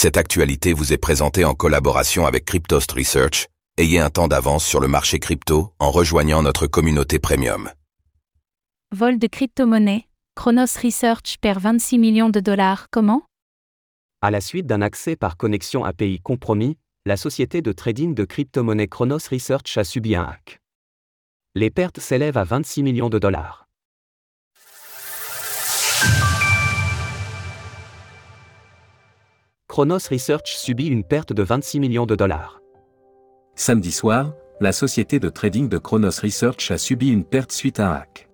Cette actualité vous est présentée en collaboration avec Cryptost Research. Ayez un temps d'avance sur le marché crypto en rejoignant notre communauté premium. Vol de crypto-monnaie, Chronos Research perd 26 millions de dollars. Comment? À la suite d'un accès par connexion API compromis, la société de trading de crypto-monnaie Chronos Research a subi un hack. Les pertes s'élèvent à 26 millions de dollars. Chronos Research subit une perte de 26 millions de dollars. Samedi soir, la société de trading de Chronos Research a subi une perte suite à un hack.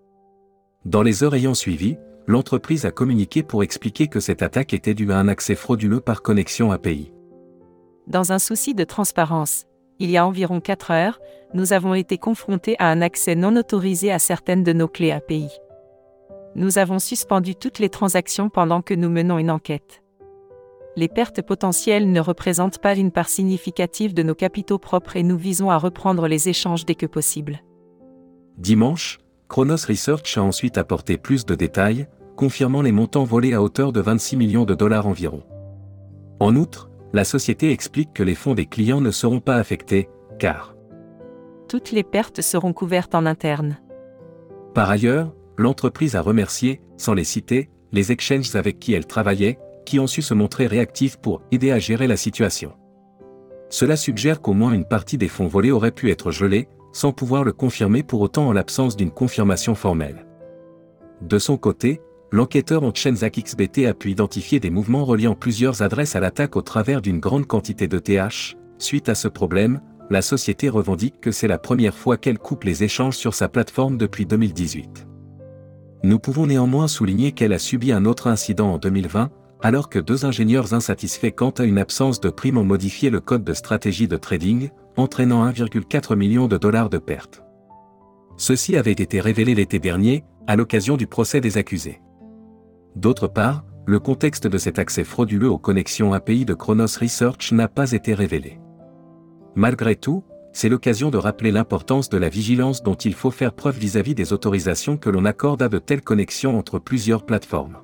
Dans les heures ayant suivi, l'entreprise a communiqué pour expliquer que cette attaque était due à un accès frauduleux par connexion API. Dans un souci de transparence, il y a environ 4 heures, nous avons été confrontés à un accès non autorisé à certaines de nos clés API. Nous avons suspendu toutes les transactions pendant que nous menons une enquête les pertes potentielles ne représentent pas une part significative de nos capitaux propres et nous visons à reprendre les échanges dès que possible. Dimanche, Chronos Research a ensuite apporté plus de détails, confirmant les montants volés à hauteur de 26 millions de dollars environ. En outre, la société explique que les fonds des clients ne seront pas affectés, car toutes les pertes seront couvertes en interne. Par ailleurs, l'entreprise a remercié, sans les citer, les exchanges avec qui elle travaillait, qui ont su se montrer réactifs pour aider à gérer la situation. Cela suggère qu'au moins une partie des fonds volés aurait pu être gelée, sans pouvoir le confirmer pour autant en l'absence d'une confirmation formelle. De son côté, l'enquêteur en Chenzak XBT a pu identifier des mouvements reliant plusieurs adresses à l'attaque au travers d'une grande quantité de TH. Suite à ce problème, la société revendique que c'est la première fois qu'elle coupe les échanges sur sa plateforme depuis 2018. Nous pouvons néanmoins souligner qu'elle a subi un autre incident en 2020, alors que deux ingénieurs insatisfaits quant à une absence de prime ont modifié le code de stratégie de trading, entraînant 1,4 million de dollars de pertes. Ceci avait été révélé l'été dernier, à l'occasion du procès des accusés. D'autre part, le contexte de cet accès frauduleux aux connexions API de Chronos Research n'a pas été révélé. Malgré tout, c'est l'occasion de rappeler l'importance de la vigilance dont il faut faire preuve vis-à-vis -vis des autorisations que l'on accorde à de telles connexions entre plusieurs plateformes.